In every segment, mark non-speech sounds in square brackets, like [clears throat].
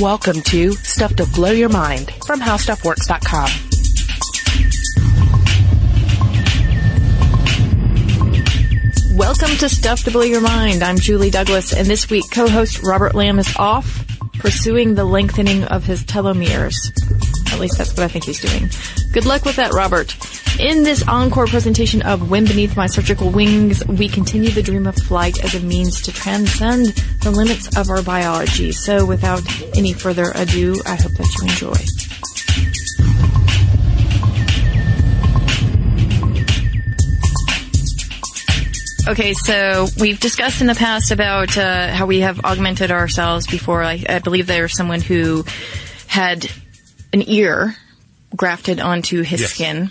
Welcome to Stuff to Blow Your Mind from HowStuffWorks.com. Welcome to Stuff to Blow Your Mind. I'm Julie Douglas, and this week co-host Robert Lamb is off pursuing the lengthening of his telomeres. At least that's what I think he's doing. Good luck with that, Robert. In this encore presentation of Wind Beneath My Surgical Wings, we continue the dream of flight as a means to transcend the limits of our biology. So without any further ado, I hope that you enjoy. Okay, so we've discussed in the past about uh, how we have augmented ourselves before. I, I believe there's someone who had an ear grafted onto his Yes. skin,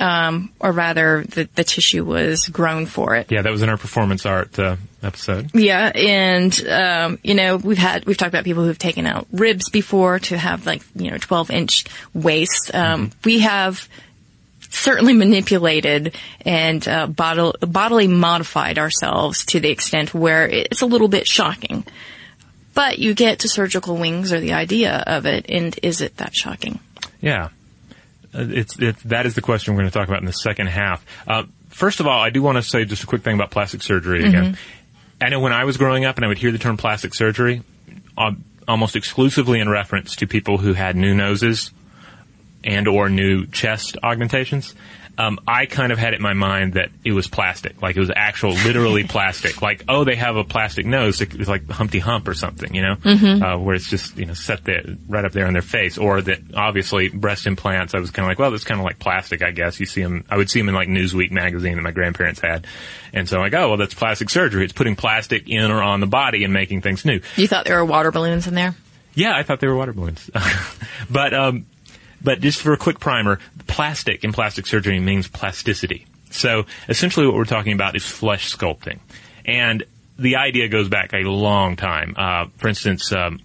um, or rather, the, the tissue was grown for it. Yeah, that was in our performance art uh, episode. Yeah, and um, you know we've had we've talked about people who've taken out ribs before to have like you know twelve inch waist. Um, We have certainly manipulated and uh, bodily modified ourselves to the extent where it's a little bit shocking. But you get to surgical wings or the idea of it, and is it that shocking? Yeah, Uh, it's it, that is the question we're going to talk about in the second half. Uh, first of all, I do want to say just a quick thing about plastic surgery again. I know when I was growing up and I would hear the term plastic surgery, uh, almost exclusively in reference to people who had new noses and or new chest augmentations. Um, I kind of had it in my mind that it was plastic, like it was actual, literally [laughs] plastic. Like, oh, they have a plastic nose, it's like Humpty Hump or something, you know, uh, where it's just you know set there right up there on their face, or that obviously breast implants. I was kind of like, well, that's kind of like plastic, I guess. You see them, I would see them in like Newsweek magazine that my grandparents had, and so I'm like, oh, well, that's plastic surgery. It's putting plastic in or on the body and making things new. You thought there were water balloons in there? Yeah, I thought they were water balloons. [laughs] but um, but just for a quick primer, plastic in plastic surgery means plasticity. So essentially, what we're talking about is flesh sculpting, and the idea goes back a long time. Uh, for instance, um,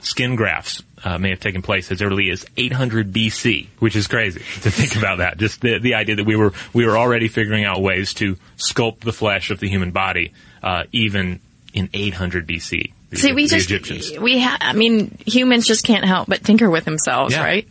skin grafts. Uh, may have taken place as early as 800 BC, which is crazy [laughs] to think about that. Just the, the idea that we were we were already figuring out ways to sculpt the flesh of the human body, uh, even in 800 BC. The, See, we the just Egyptians. we ha- I mean, humans just can't help but tinker with themselves, Yeah. right?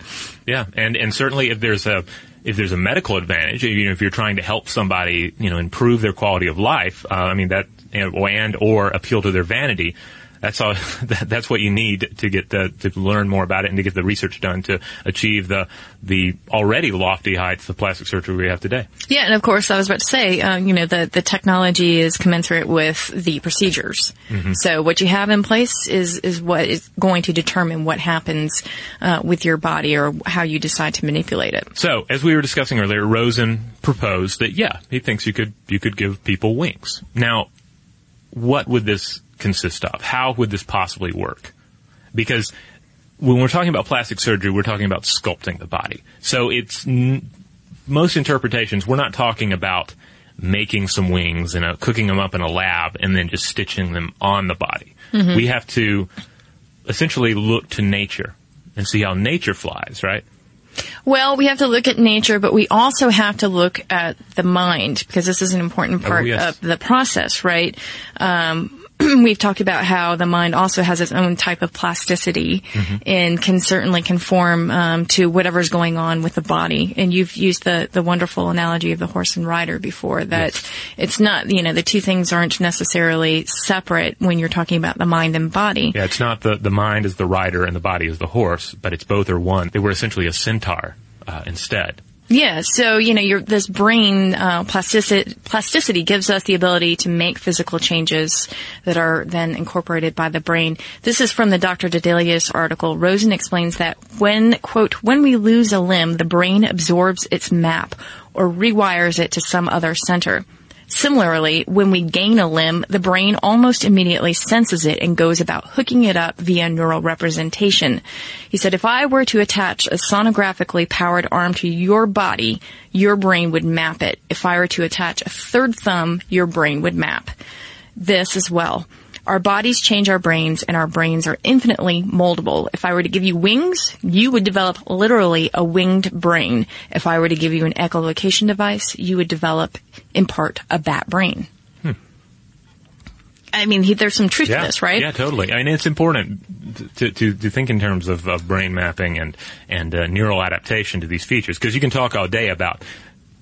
Yeah, and and certainly if there's a if there's a medical advantage, you know, if you're trying to help somebody, you know, improve their quality of life, uh, I mean that and, and or appeal to their vanity. That's all. [laughs] That, that's what you need to get the, to learn more about it and to get the research done to achieve the the already lofty heights of plastic surgery we have today. Yeah, and of course, I was about to say, uh, you know, the the technology is commensurate with the procedures. So what you have in place is is what is going to determine what happens uh, with your body or how you decide to manipulate it. So, as we were discussing earlier, Rosen proposed that yeah, he thinks you could you could give people wings. Now, what would this consist of? How would this possibly work? Because when we're talking about plastic surgery, we're talking about sculpting the body. So it's n- most interpretations. We're not talking about making some wings and uh, cooking them up in a lab and then just stitching them on the body. We have to essentially look to nature and see how nature flies, right? Well, we have to look at nature, but we also have to look at the mind because this is an important part yes. of the process, right? Um, [clears throat] we've talked about how the mind also has its own type of plasticity and can certainly conform um, to whatever's going on with the body. And you've used the the wonderful analogy of the horse and rider before that it's not you know the two things aren't necessarily separate when you're talking about the mind and body. Yeah, it's not the, the mind is the rider and the body is the horse, but it's both are one. They were essentially a centaur uh, instead. Yeah, so you know, your this brain uh, plasticity, plasticity gives us the ability to make physical changes that are then incorporated by the brain. This is from the Dr. Daedalus article. Rosen explains that when quote when we lose a limb, the brain absorbs its map or rewires it to some other center. Similarly, when we gain a limb, the brain almost immediately senses it and goes about hooking it up via neural representation. He said, if I were to attach a sonographically powered arm to your body, your brain would map it. If I were to attach a third thumb, your brain would map this as well. Our bodies change our brains and our brains are infinitely moldable. If I were to give you wings, you would develop literally a winged brain. If I were to give you an echolocation device, you would develop, in part, a bat brain. I mean, he, there's some truth yeah. to this, right? Yeah, totally. I mean, it's important to, to, to think in terms of, of brain mapping and, and uh, neural adaptation to these features because you can talk all day about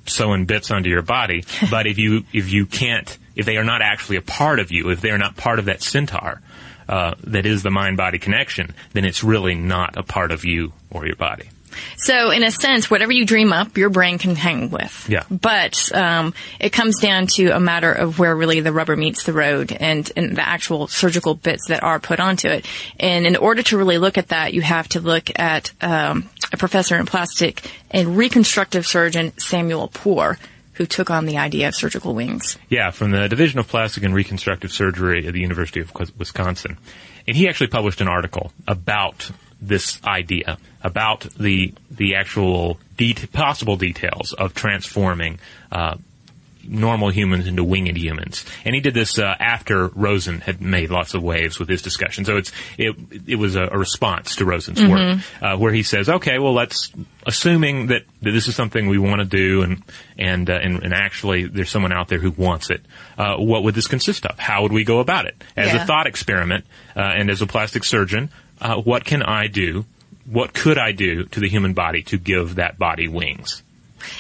sewing bits onto your body, [laughs] but if you, if you can't, if they are not actually a part of you, if they are not part of that centaur, uh, that is the mind-body connection, then it's really not a part of you or your body. So, in a sense, whatever you dream up, your brain can hang with. Yeah. But um, it comes down to a matter of where really the rubber meets the road and, and the actual surgical bits that are put onto it. And in order to really look at that, you have to look at um, a professor in plastic and reconstructive surgeon Samuel Poore, who took on the idea of surgical wings. Yeah, from the Division of Plastic and Reconstructive Surgery at the University of Wisconsin. And he actually published an article about this idea, about the the actual det- possible details of transforming uh, normal humans into winged humans. And he did this uh, after Rosen had made lots of waves with his discussion. So it's it it was a, a response to Rosen's work, uh, where he says, okay, well, let's assuming that, that this is something we want to do, and and, uh, and and actually there's someone out there who wants it. Uh, what would this consist of? How would we go about it? As Yeah. a thought experiment, uh, and as a plastic surgeon, uh, what can I do? What could I do to the human body to give that body wings?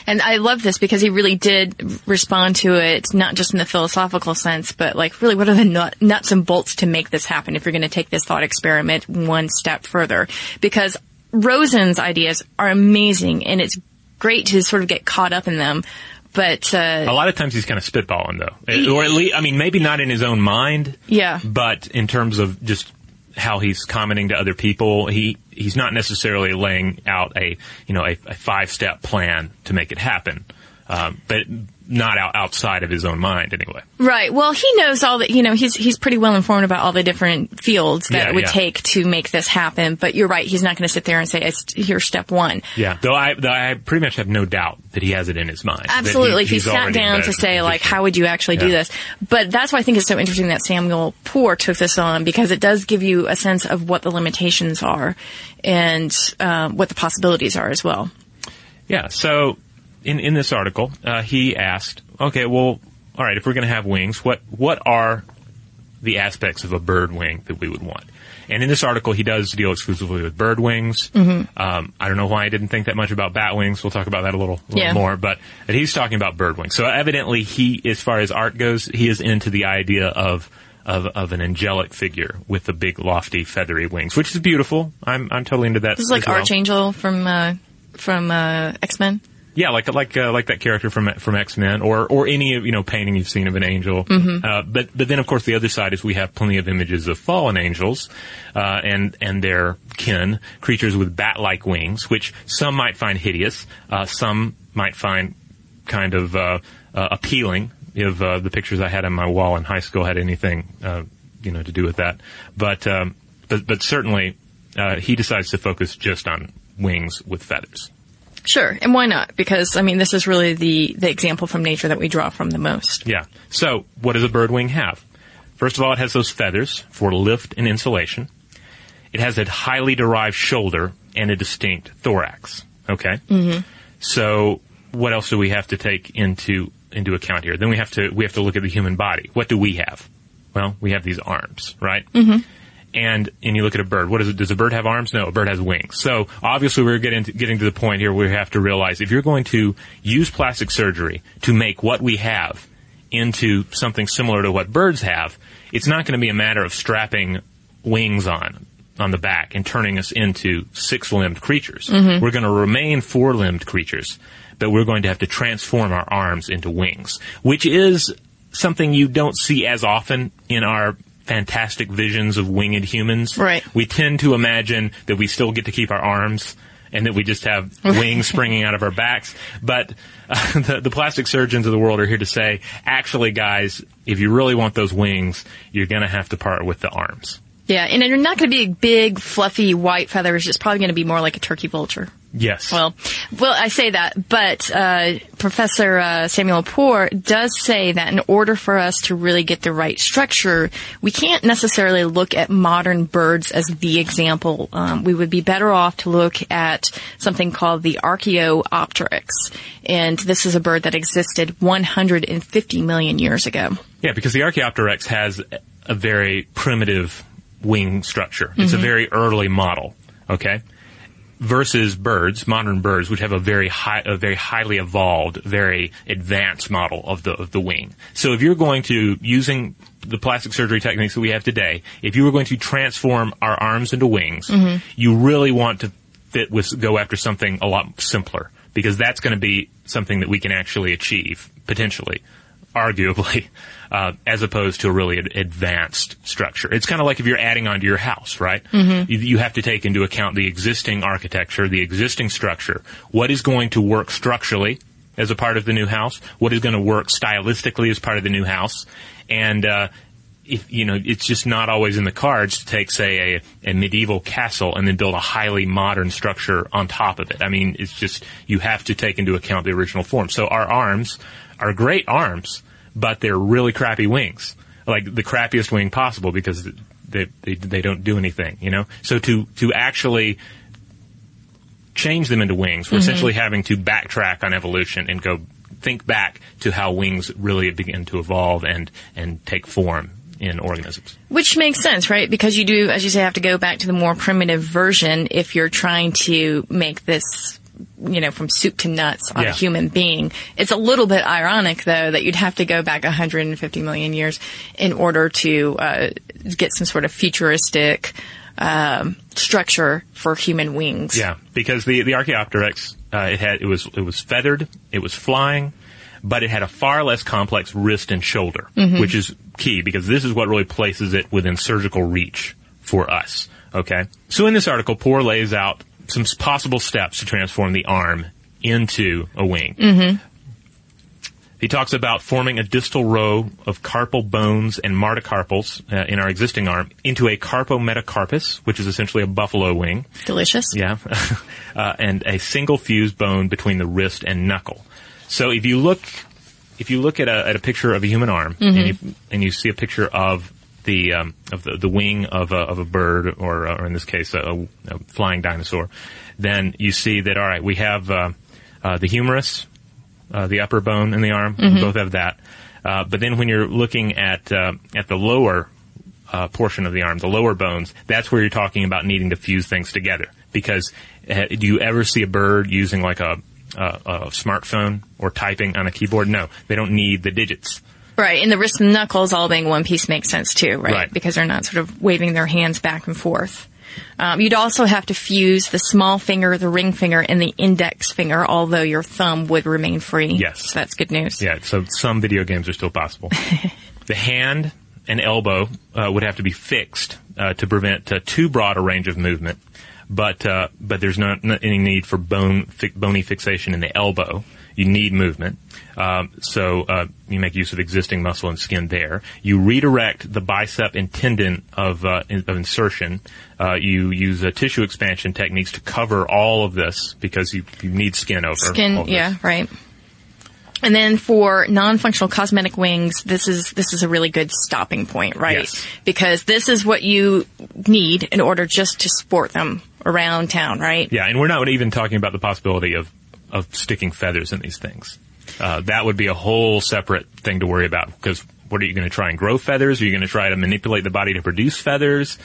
And I love this because he really did respond to it, not just in the philosophical sense, but like really what are the nut, nuts and bolts to make this happen if you're going to take this thought experiment one step further. Because Rosen's ideas are amazing and it's great to sort of get caught up in them. But, uh, A lot of times he's kind of spitballing though, or at least I mean maybe not in his own mind, yeah. but in terms of just how he's commenting to other people, he he's not necessarily laying out a you know a, a five step plan to make it happen, um, but not out, outside of his own mind anyway. Right. Well, he knows all that, you know, he's, he's pretty well informed about all the different fields that Yeah, it would yeah. take to make this happen. But you're right. He's not going to sit there and say, "It's- here's step one. Yeah, though I though I pretty much have no doubt that he has it in his mind. Absolutely. If he, he's sat down to say, like, how would you actually do this? But that's why I think it's so interesting that Samuel Poore took this on because it does give you a sense of what the limitations are and um, what the possibilities are as well. Yeah. So in in this article, uh, he asked, okay, well, all right, if we're going to have wings, what what are the aspects of a bird wing that we would want? And in this article, he does deal exclusively with bird wings. Mm-hmm. Um, I don't know why I didn't think that much about bat wings. We'll talk about that a little, little Yeah. more. But, but he's talking about bird wings. So evidently, he, as far as art goes, he is into the idea of of, of an angelic figure with the big, lofty, feathery wings, which is beautiful. I'm I'm totally into that. This is like well. Archangel from uh, from uh, X Men. Yeah, like like uh, like that character from from X Men, or or any you know painting you've seen of an angel. Uh, but but then of course the other side is we have plenty of images of fallen angels, uh, and and their kin, creatures with bat-like wings, which some might find hideous, uh, some might find kind of uh, uh, appealing. If uh, the pictures I had on my wall in high school had anything uh, you know to do with that, but um, but but certainly uh, he decides to focus just on wings with feathers. Sure, and why not? Because I mean, this is really the the example from nature that we draw from the most. Yeah. So, what does a bird wing have? First of all, it has those feathers for lift and insulation. It has a highly derived shoulder and a distinct thorax. Okay. Mm-hmm. So, what else do we have to take into into account here? Then we have to we have to look at the human body. What do we have? Well, we have these arms, right? Mm-hmm. And and you look at a bird. What is it? Does a bird have arms? No, a bird has wings. So obviously, we're getting to, getting to the point here where we have to realize if you're going to use plastic surgery to make what we have into something similar to what birds have, it's not going to be a matter of strapping wings on on the back and turning us into six-limbed creatures. Mm-hmm. We're going to remain four-limbed creatures, but we're going to have to transform our arms into wings, which is something you don't see as often in our fantastic visions of winged humans. Right. We tend to imagine that we still get to keep our arms and that we just have wings springing out of our backs. But uh, [laughs] the, the plastic surgeons of the world are here to say, actually, guys, if you really want those wings, you're going to have to part with the arms. Yeah, and they're not going to be a big, fluffy white feathers. It's probably going to be more like a turkey vulture. Yes. Well, well, I say that, but uh, Professor uh, Samuel Poore does say that in order for us to really get the right structure, we can't necessarily look at modern birds as the example. Um, we would be better off to look at something called the Archaeopteryx, and this is a bird that existed 150 million years ago. Yeah, because the Archaeopteryx has a very primitive wing structure. It's a very early model. Okay. Versus birds, modern birds, which have a very high, a very highly evolved, very advanced model of the of the wing. So if you're going to using the plastic surgery techniques that we have today, if you were going to transform our arms into wings, mm-hmm. you really want to fit with go after something a lot simpler because that's going to be something that we can actually achieve potentially, arguably, [laughs] uh, as opposed to a really ad- advanced structure. It's kind of like if you're adding onto your house, right? You, you have to take into account the existing architecture, the existing structure, what is going to work structurally as a part of the new house, what is going to work stylistically as part of the new house, and uh, if you know, it's just not always in the cards to take, say, a, a medieval castle and then build a highly modern structure on top of it. I mean, it's just you have to take into account the original form. So our arms are great arms, but they're really crappy wings, like the crappiest wing possible because they they, they don't do anything. You know, so to to actually change them into wings, we're mm-hmm. essentially having to backtrack on evolution and go think back to how wings really begin to evolve and and take form in organisms. Which makes sense, right? Because you do, as you say, have to go back to the more primitive version if you're trying to make this, you know, from soup to nuts on Yeah. a human being. It's a little bit ironic, though, that you'd have to go back 150 million years in order to uh, get some sort of futuristic um, structure for human wings. Yeah, because the the Archaeopteryx uh, it had it was it was feathered, it was flying, but it had a far less complex wrist and shoulder, which is key because this is what really places it within surgical reach for us. Okay, so in this article, Poore lays out some possible steps to transform the arm into a wing. He talks about forming a distal row of carpal bones and metacarpals uh, in our existing arm into a carpometacarpus, which is essentially a buffalo wing. Delicious. Yeah, [laughs] uh, and a single fused bone between the wrist and knuckle. So if you look, if you look at a, at a picture of a human arm and you and you see a picture of the um, of the, the wing of a, of a bird or, or in this case a, a flying dinosaur, then you see that all right we have uh, uh, the humerus, uh, the upper bone in the arm. We both have that. Uh, but then when you're looking at uh, at the lower uh, portion of the arm, the lower bones, that's where you're talking about needing to fuse things together. Because uh, do you ever see a bird using like a, a, a smartphone or typing on a keyboard? No, they don't need the digits. Right, and the wrist and knuckles all being one piece makes sense too, right? Right. Because they're not sort of waving their hands back and forth. Um, you'd also have to fuse the small finger, the ring finger, and the index finger, although your thumb would remain free. Yes. So that's good news. Yeah, so some video games are still possible. [laughs] the hand and elbow uh, would have to be fixed uh, to prevent uh, too broad a range of movement, but uh, but there's not, not any need for bone fi- bony fixation in the elbow. You need movement, um, so uh, you make use of existing muscle and skin there. You redirect the bicep and tendon of, uh, in, of insertion. Uh, you use uh, tissue expansion techniques to cover all of this because you, you need skin over Skin, yeah, right. And then for non-functional cosmetic wings, this is this is a really good stopping point, right? Yes. Because this is what you need in order just to sport them around town, right? Yeah, and we're not even talking about the possibility of, of sticking feathers in these things. Uh, that would be a whole separate thing to worry about because what are you going to try and grow feathers? Are you going to try to manipulate the body to produce feathers?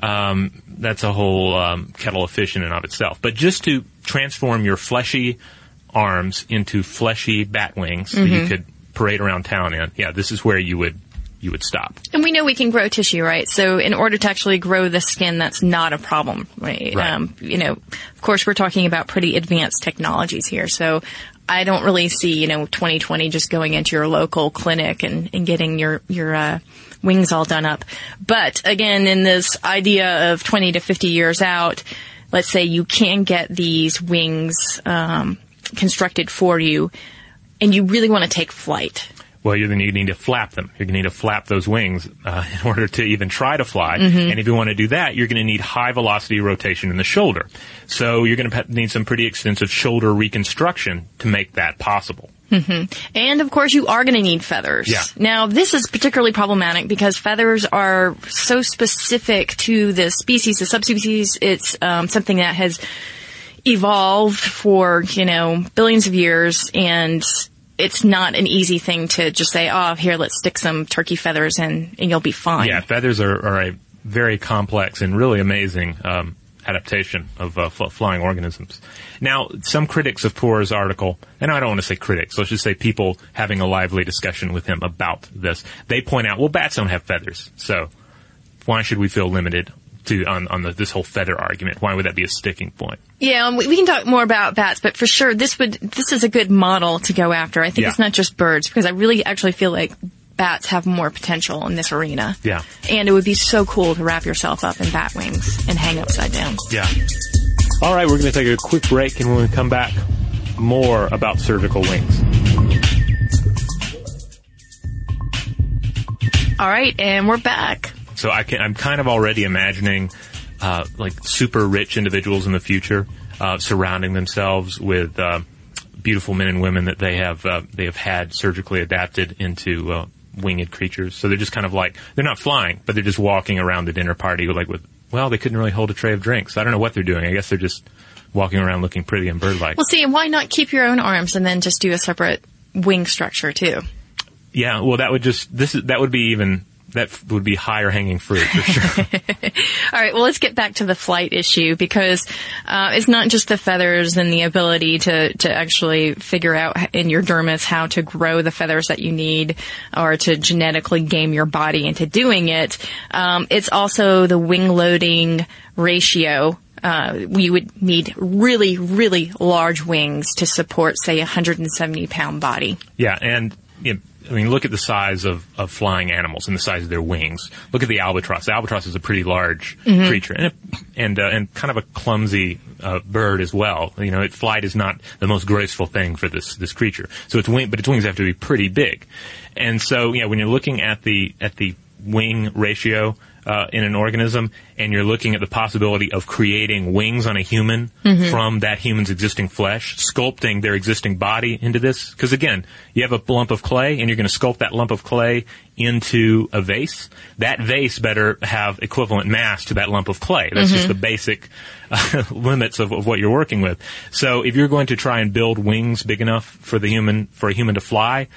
Um, that's a whole um, kettle of fish in and of itself. But just to transform your fleshy arms into fleshy bat wings that you could parade around town in, yeah, this is where you would you would stop. And we know we can grow tissue, right? So in order to actually grow the skin, that's not a problem, right? Right. Um, you know, of course, we're talking about pretty advanced technologies here. So I don't really see, you know, 2020 just going into your local clinic and, and getting your, your, uh, wings all done up. But again, in this idea of 20 to 50 years out, let's say you can get these wings, um, constructed for you and you really want to take flight. Well, you're going to need to flap them. You're going to need to flap those wings uh, [laughs] in order to even try to fly. And if you want to do that, you're going to need high velocity rotation in the shoulder. So you're going to need some pretty extensive shoulder reconstruction to make that possible. And of course, you are going to need feathers. Yeah. Now, this is particularly problematic because feathers are so specific to the species, the subspecies. It's um, something that has evolved for you know billions of years, and it's not an easy thing to just say, oh, here, let's stick some turkey feathers in and you'll be fine. Yeah, feathers are, are a very complex and really amazing um, adaptation of uh, fl- flying organisms. Now, some critics of Poore's article, and I don't want to say critics, let's just say people having a lively discussion with him about this, they point out, well, bats don't have feathers, so why should we feel limited to on, on the, this whole feather argument? Why would that be a sticking point? Yeah, um, we, we can talk more about bats, but for sure, this would this is a good model to go after. I think Yeah. it's not just birds because I really actually feel like bats have more potential in this arena. Yeah. And it would be so cool to wrap yourself up in bat wings and hang upside down. Yeah. All right, we're going to take a quick break, and when we come back, more about surgical wings. All right, and we're back. So I can, I'm kind of already imagining uh, like super rich individuals in the future uh, surrounding themselves with uh, beautiful men and women that they have uh, they have had surgically adapted into uh, winged creatures. So they're just kind of like they're not flying, but they're just walking around the dinner party like with well, they couldn't really hold a tray of drinks. I don't know what they're doing. I guess they're just walking around looking pretty and bird-like. Well, see, why not keep your own arms and then just do a separate wing structure too? yeah, well, that would just this is, that would be even that would be higher hanging fruit for sure. [laughs] All right, well, let's get back to the flight issue because uh, it's not just the feathers and the ability to, to actually figure out in your dermis how to grow the feathers that you need or to genetically game your body into doing it. Um, it's also the wing loading ratio. Uh, we would need really, really large wings to support, say, a 170 pound body. Yeah, and you know, I mean, look at the size of, of flying animals and the size of their wings. Look at the albatross. The albatross is a pretty large creature and and uh, and kind of a clumsy uh, bird as well. You know, it, flight is not the most graceful thing for this this creature. So its wing, but its wings have to be pretty big. And so, yeah, when you're looking at the at the wing ratio uh, in an organism, and you're looking at the possibility of creating wings on a human from that human's existing flesh, sculpting their existing body into this. Because again, you have a lump of clay, and you're going to sculpt that lump of clay into a vase. That vase better have equivalent mass to that lump of clay. That's just the basic uh, [laughs] limits of, of what you're working with. So if you're going to try and build wings big enough for the human for a human to fly,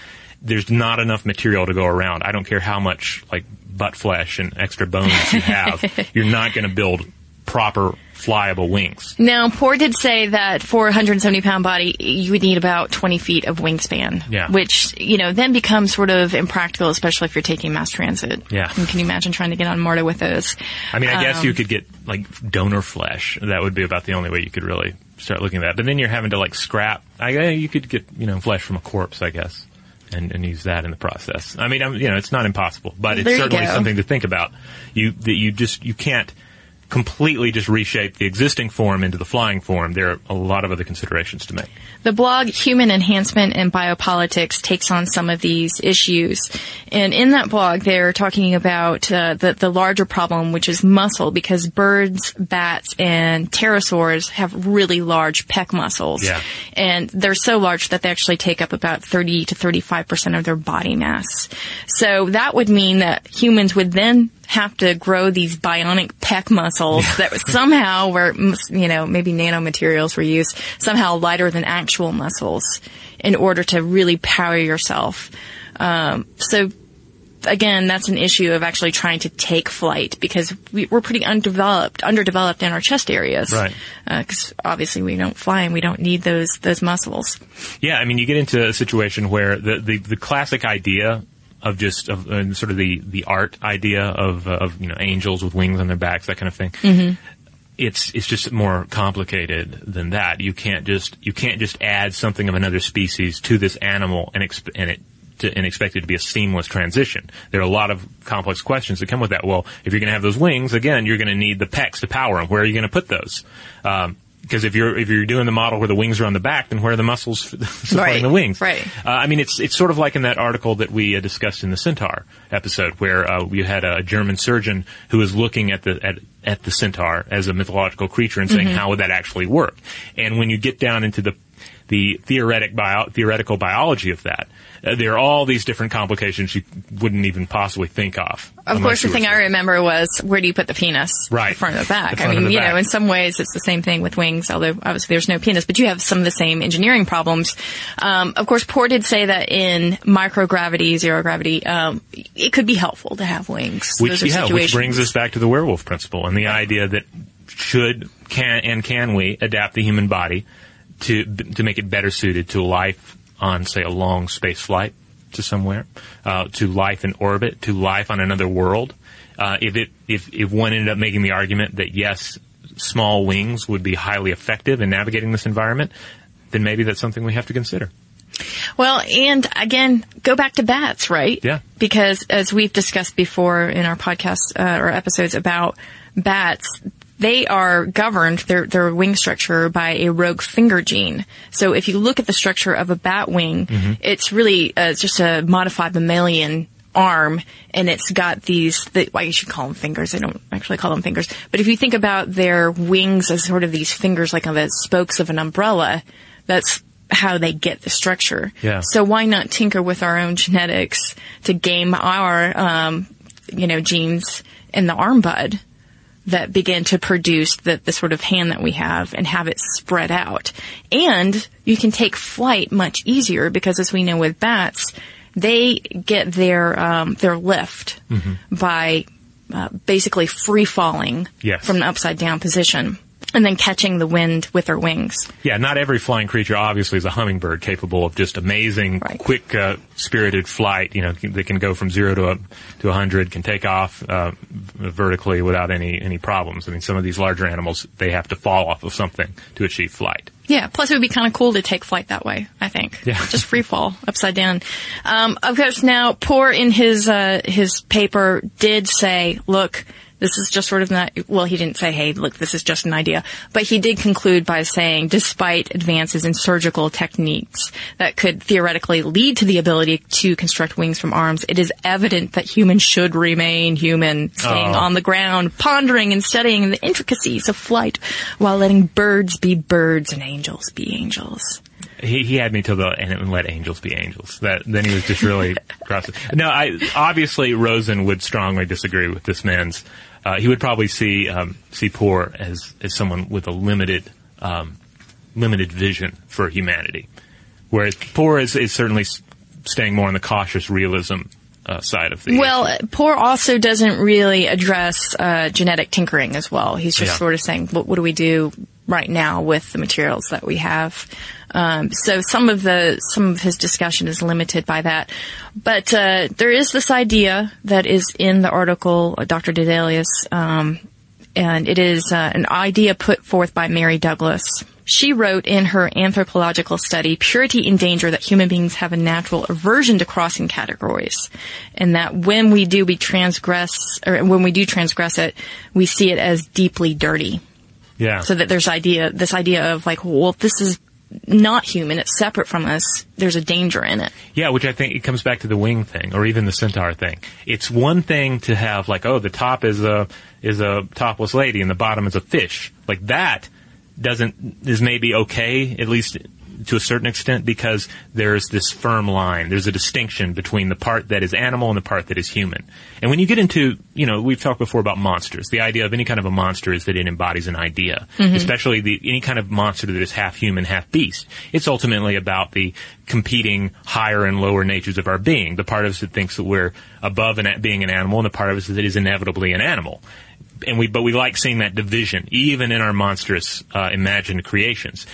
there's not enough material to go around. I don't care how much like butt flesh and extra bones you have. [laughs] you're not going to build proper flyable wings. Now, Poore did say that for a 170 pound body, you would need about 20 feet of wingspan. Yeah. Which, you know, then becomes sort of impractical, especially if you're taking mass transit. Yeah. And can you imagine trying to get on MARTA with those? I mean, I guess Um, you could get like donor flesh. That would be about the only way you could really start looking at that. But then you're having to like scrap. I you could get you know flesh from a corpse, I guess, and, and use that in the process. I mean, I'm, you know, it's not impossible, but it's There certainly something to think about. You that you just you can't completely just reshape the existing form into the flying form. There are a lot of other considerations to make. The blog Human Enhancement and Biopolitics takes on some of these issues. And in that blog, they're talking about uh, the, the larger problem, which is muscle, because birds, bats, and pterosaurs have really large pec muscles. Yeah. And they're so large that they actually take up about 30 to 35% of their body mass. So that would mean that humans would then have to grow these bionic pec muscles that somehow were, you know, maybe nanomaterials were used, somehow lighter than actual muscles in order to really power yourself. Um, so again, that's an issue of actually trying to take flight because we, we're pretty undeveloped, underdeveloped in our chest areas. Right. Because obviously we don't fly and we don't need those those muscles. Yeah, I mean, you get into a situation where the the, the classic idea of just of uh, sort of the the art idea of of you know angels with wings on their backs, that kind of thing. It's it's just more complicated than that. You can't just you can't just add something of another species to this animal and exp- and it. To, and expect it to be a seamless transition. There are a lot of complex questions that come with that. Well, if you're going to have those wings, again, you're going to need the pecs to power them. Where are you going to put those? Um, because if you're if you're doing the model where the wings are on the back, then where are the muscles [laughs] supporting Right, the wings? right. Uh, I mean, it's it's sort of like in that article that we uh, discussed in the Centaur episode, where uh, we had a German surgeon who was looking at the at at the centaur as a mythological creature and saying how would that actually work. And when you get down into the the theoretic bio, theoretical biology of that, uh, there are all these different complications you wouldn't even possibly think of. Of course, the thing I remember was where do you put the penis? Right. The front or the back. The I mean, you back. know, in some ways it's the same thing with wings, although obviously there's no penis, but you have some of the same engineering problems. Um, of course, Poore did say that in microgravity, zero gravity, um, it could be helpful to have wings. Which, yeah, which brings us back to the werewolf principle and the idea that should, can, and can we adapt the human body to, to make it better suited to life on, say, a long space flight to somewhere, uh, to life in orbit, to life on another world. Uh, if it, if, if one ended up making the argument that yes, small wings would be highly effective in navigating this environment, then maybe that's something we have to consider. Well, and again, go back to bats, right? Yeah. Because as we've discussed before in our podcast uh, or episodes about bats, they are governed their their wing structure by a rogue finger gene. So if you look at the structure of a bat wing, it's really uh, it's just a modified mammalian arm and it's got these the, well, you call them fingers. I don't actually call them fingers. But if you think about their wings as sort of these fingers like on the spokes of an umbrella, that's how they get the structure. Yeah. So why not tinker with our own genetics to game our, um, you know, genes in the arm bud that begin to produce the, the sort of hand that we have and have it spread out. And you can take flight much easier because as we know with bats, they get their, um, their lift by uh, basically free falling Yes. from an upside down position and then catching the wind with their wings. Yeah, not every flying creature obviously is a hummingbird capable of just amazing, Right. quick, uh, spirited flight. You know, they can go from zero to a, to a hundred, can take off uh, vertically without any any problems. I mean, some of these larger animals they have to fall off of something to achieve flight. Yeah, plus it would be kind of cool to take flight that way, I think. Yeah. [laughs] Just free fall, upside down. Um, of course, now, Poore in his, uh, his paper did say, look, this is just sort of not, well, he didn't say, hey, look, this is just an idea. But he did conclude by saying, despite advances in surgical techniques that could theoretically lead to the ability to construct wings from arms, it is evident that humans should remain human, staying Oh. on the ground, pondering and studying the intricacies of flight while letting birds be birds and angels be angels. He, he had me till the and let angels be angels. That then he was just really [laughs] cross. No, I obviously Rosen would strongly disagree with this man's. Uh, he would probably see um, see Poore as as someone with a limited um, limited vision for humanity, whereas Poore is, is certainly staying more on the cautious realism uh, side of the. Well, Poore also doesn't really address uh, genetic tinkering as well. He's just Yeah. sort of saying, what, what do we do right now with the materials that we have? Um, so some of the some of his discussion is limited by that, but uh, there is this idea that is in the article, uh, Dr. Daedalus, um, and it is uh, an idea put forth by Mary Douglas. She wrote in her anthropological study, Purity and Danger, that human beings have a natural aversion to crossing categories. And that when we do, we transgress, or when we do transgress it, we see it as deeply dirty. yeah. So that there's idea, this idea of like, well, if this is not human, it's separate from us, there's a danger in it. Yeah, which I think it comes back to the wing thing, or even the centaur thing. It's one thing to have like, oh, the top is a is a topless lady and the bottom is a fish. Like that doesn't is maybe okay at least to a certain extent because there's this firm line. There's a distinction between the part that is animal and the part that is human. And when you get into, you know, we've talked before about monsters. The idea of any kind of a monster is that it embodies an idea, especially the any kind of monster that is half human, half beast. It's ultimately about the competing higher and lower natures of our being. The part of us that thinks that we're above an, being an animal, and the part of us that is inevitably an animal and we but we like seeing that division even in our monstrous uh, imagined creations.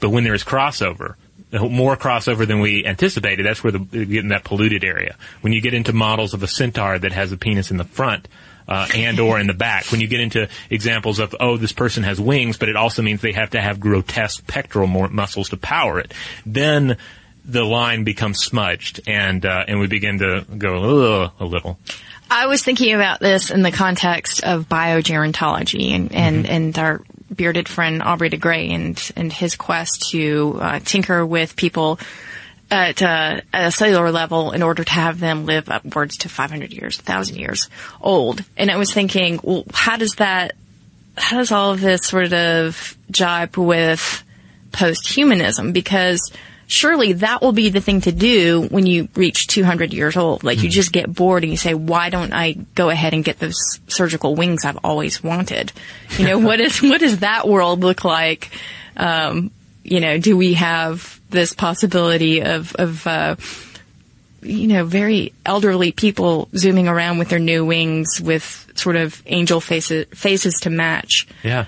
But when there is crossover, more crossover than we anticipated, that's where the, we get in that polluted area. When you get into models of a centaur that has a penis in the front. Uh, and or in the back. When you get into examples of, oh, this person has wings, but it also means they have to have grotesque pectoral muscles to power it, then the line becomes smudged, and uh, and we begin to go a little. I was thinking about this in the context of biogerontology and, and, and our bearded friend Aubrey de Grey and, and his quest to uh, tinker with people at, uh, at a cellular level in order to have them live upwards to 500 years, 1,000 years old. And I was thinking, well, how does that, how does all of this sort of jibe with post-humanism because surely that will be the thing to do when you reach 200 years old. Like you Mm-hmm. just get bored and you say, why don't I go ahead and get those surgical wings I've always wanted? You know, [laughs] what is, what does that world look like? Um, you know, do we have this possibility of, of, uh, you know, very elderly people zooming around with their new wings with sort of angel faces, faces to match? Yeah.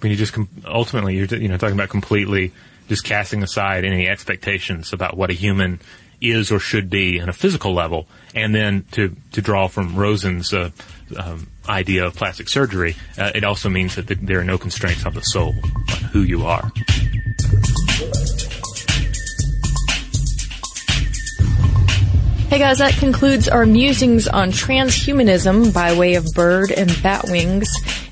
When you just com- ultimately you're you know talking about completely just casting aside any expectations about what a human is or should be on a physical level, and then to to draw from Rosen's uh, um, idea of plastic surgery, uh, it also means that th- there are no constraints on the soul, on who you are. Hey guys, that concludes our musings on transhumanism by way of bird and bat wings.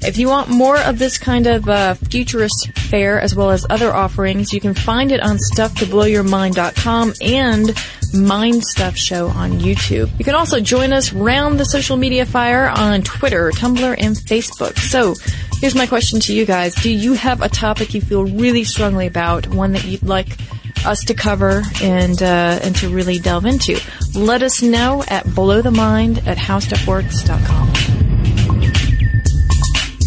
If you want more of this kind of uh, futurist fare as well as other offerings, you can find it on stufftoblowyourmind.com and Mind Stuff Show on YouTube. You can also join us round the social media fire on Twitter, Tumblr, and Facebook. So, here's my question to you guys. Do you have a topic you feel really strongly about, one that you'd like us to cover and uh, and to really delve into. Let us know at blowthemind at howstuffworks.com.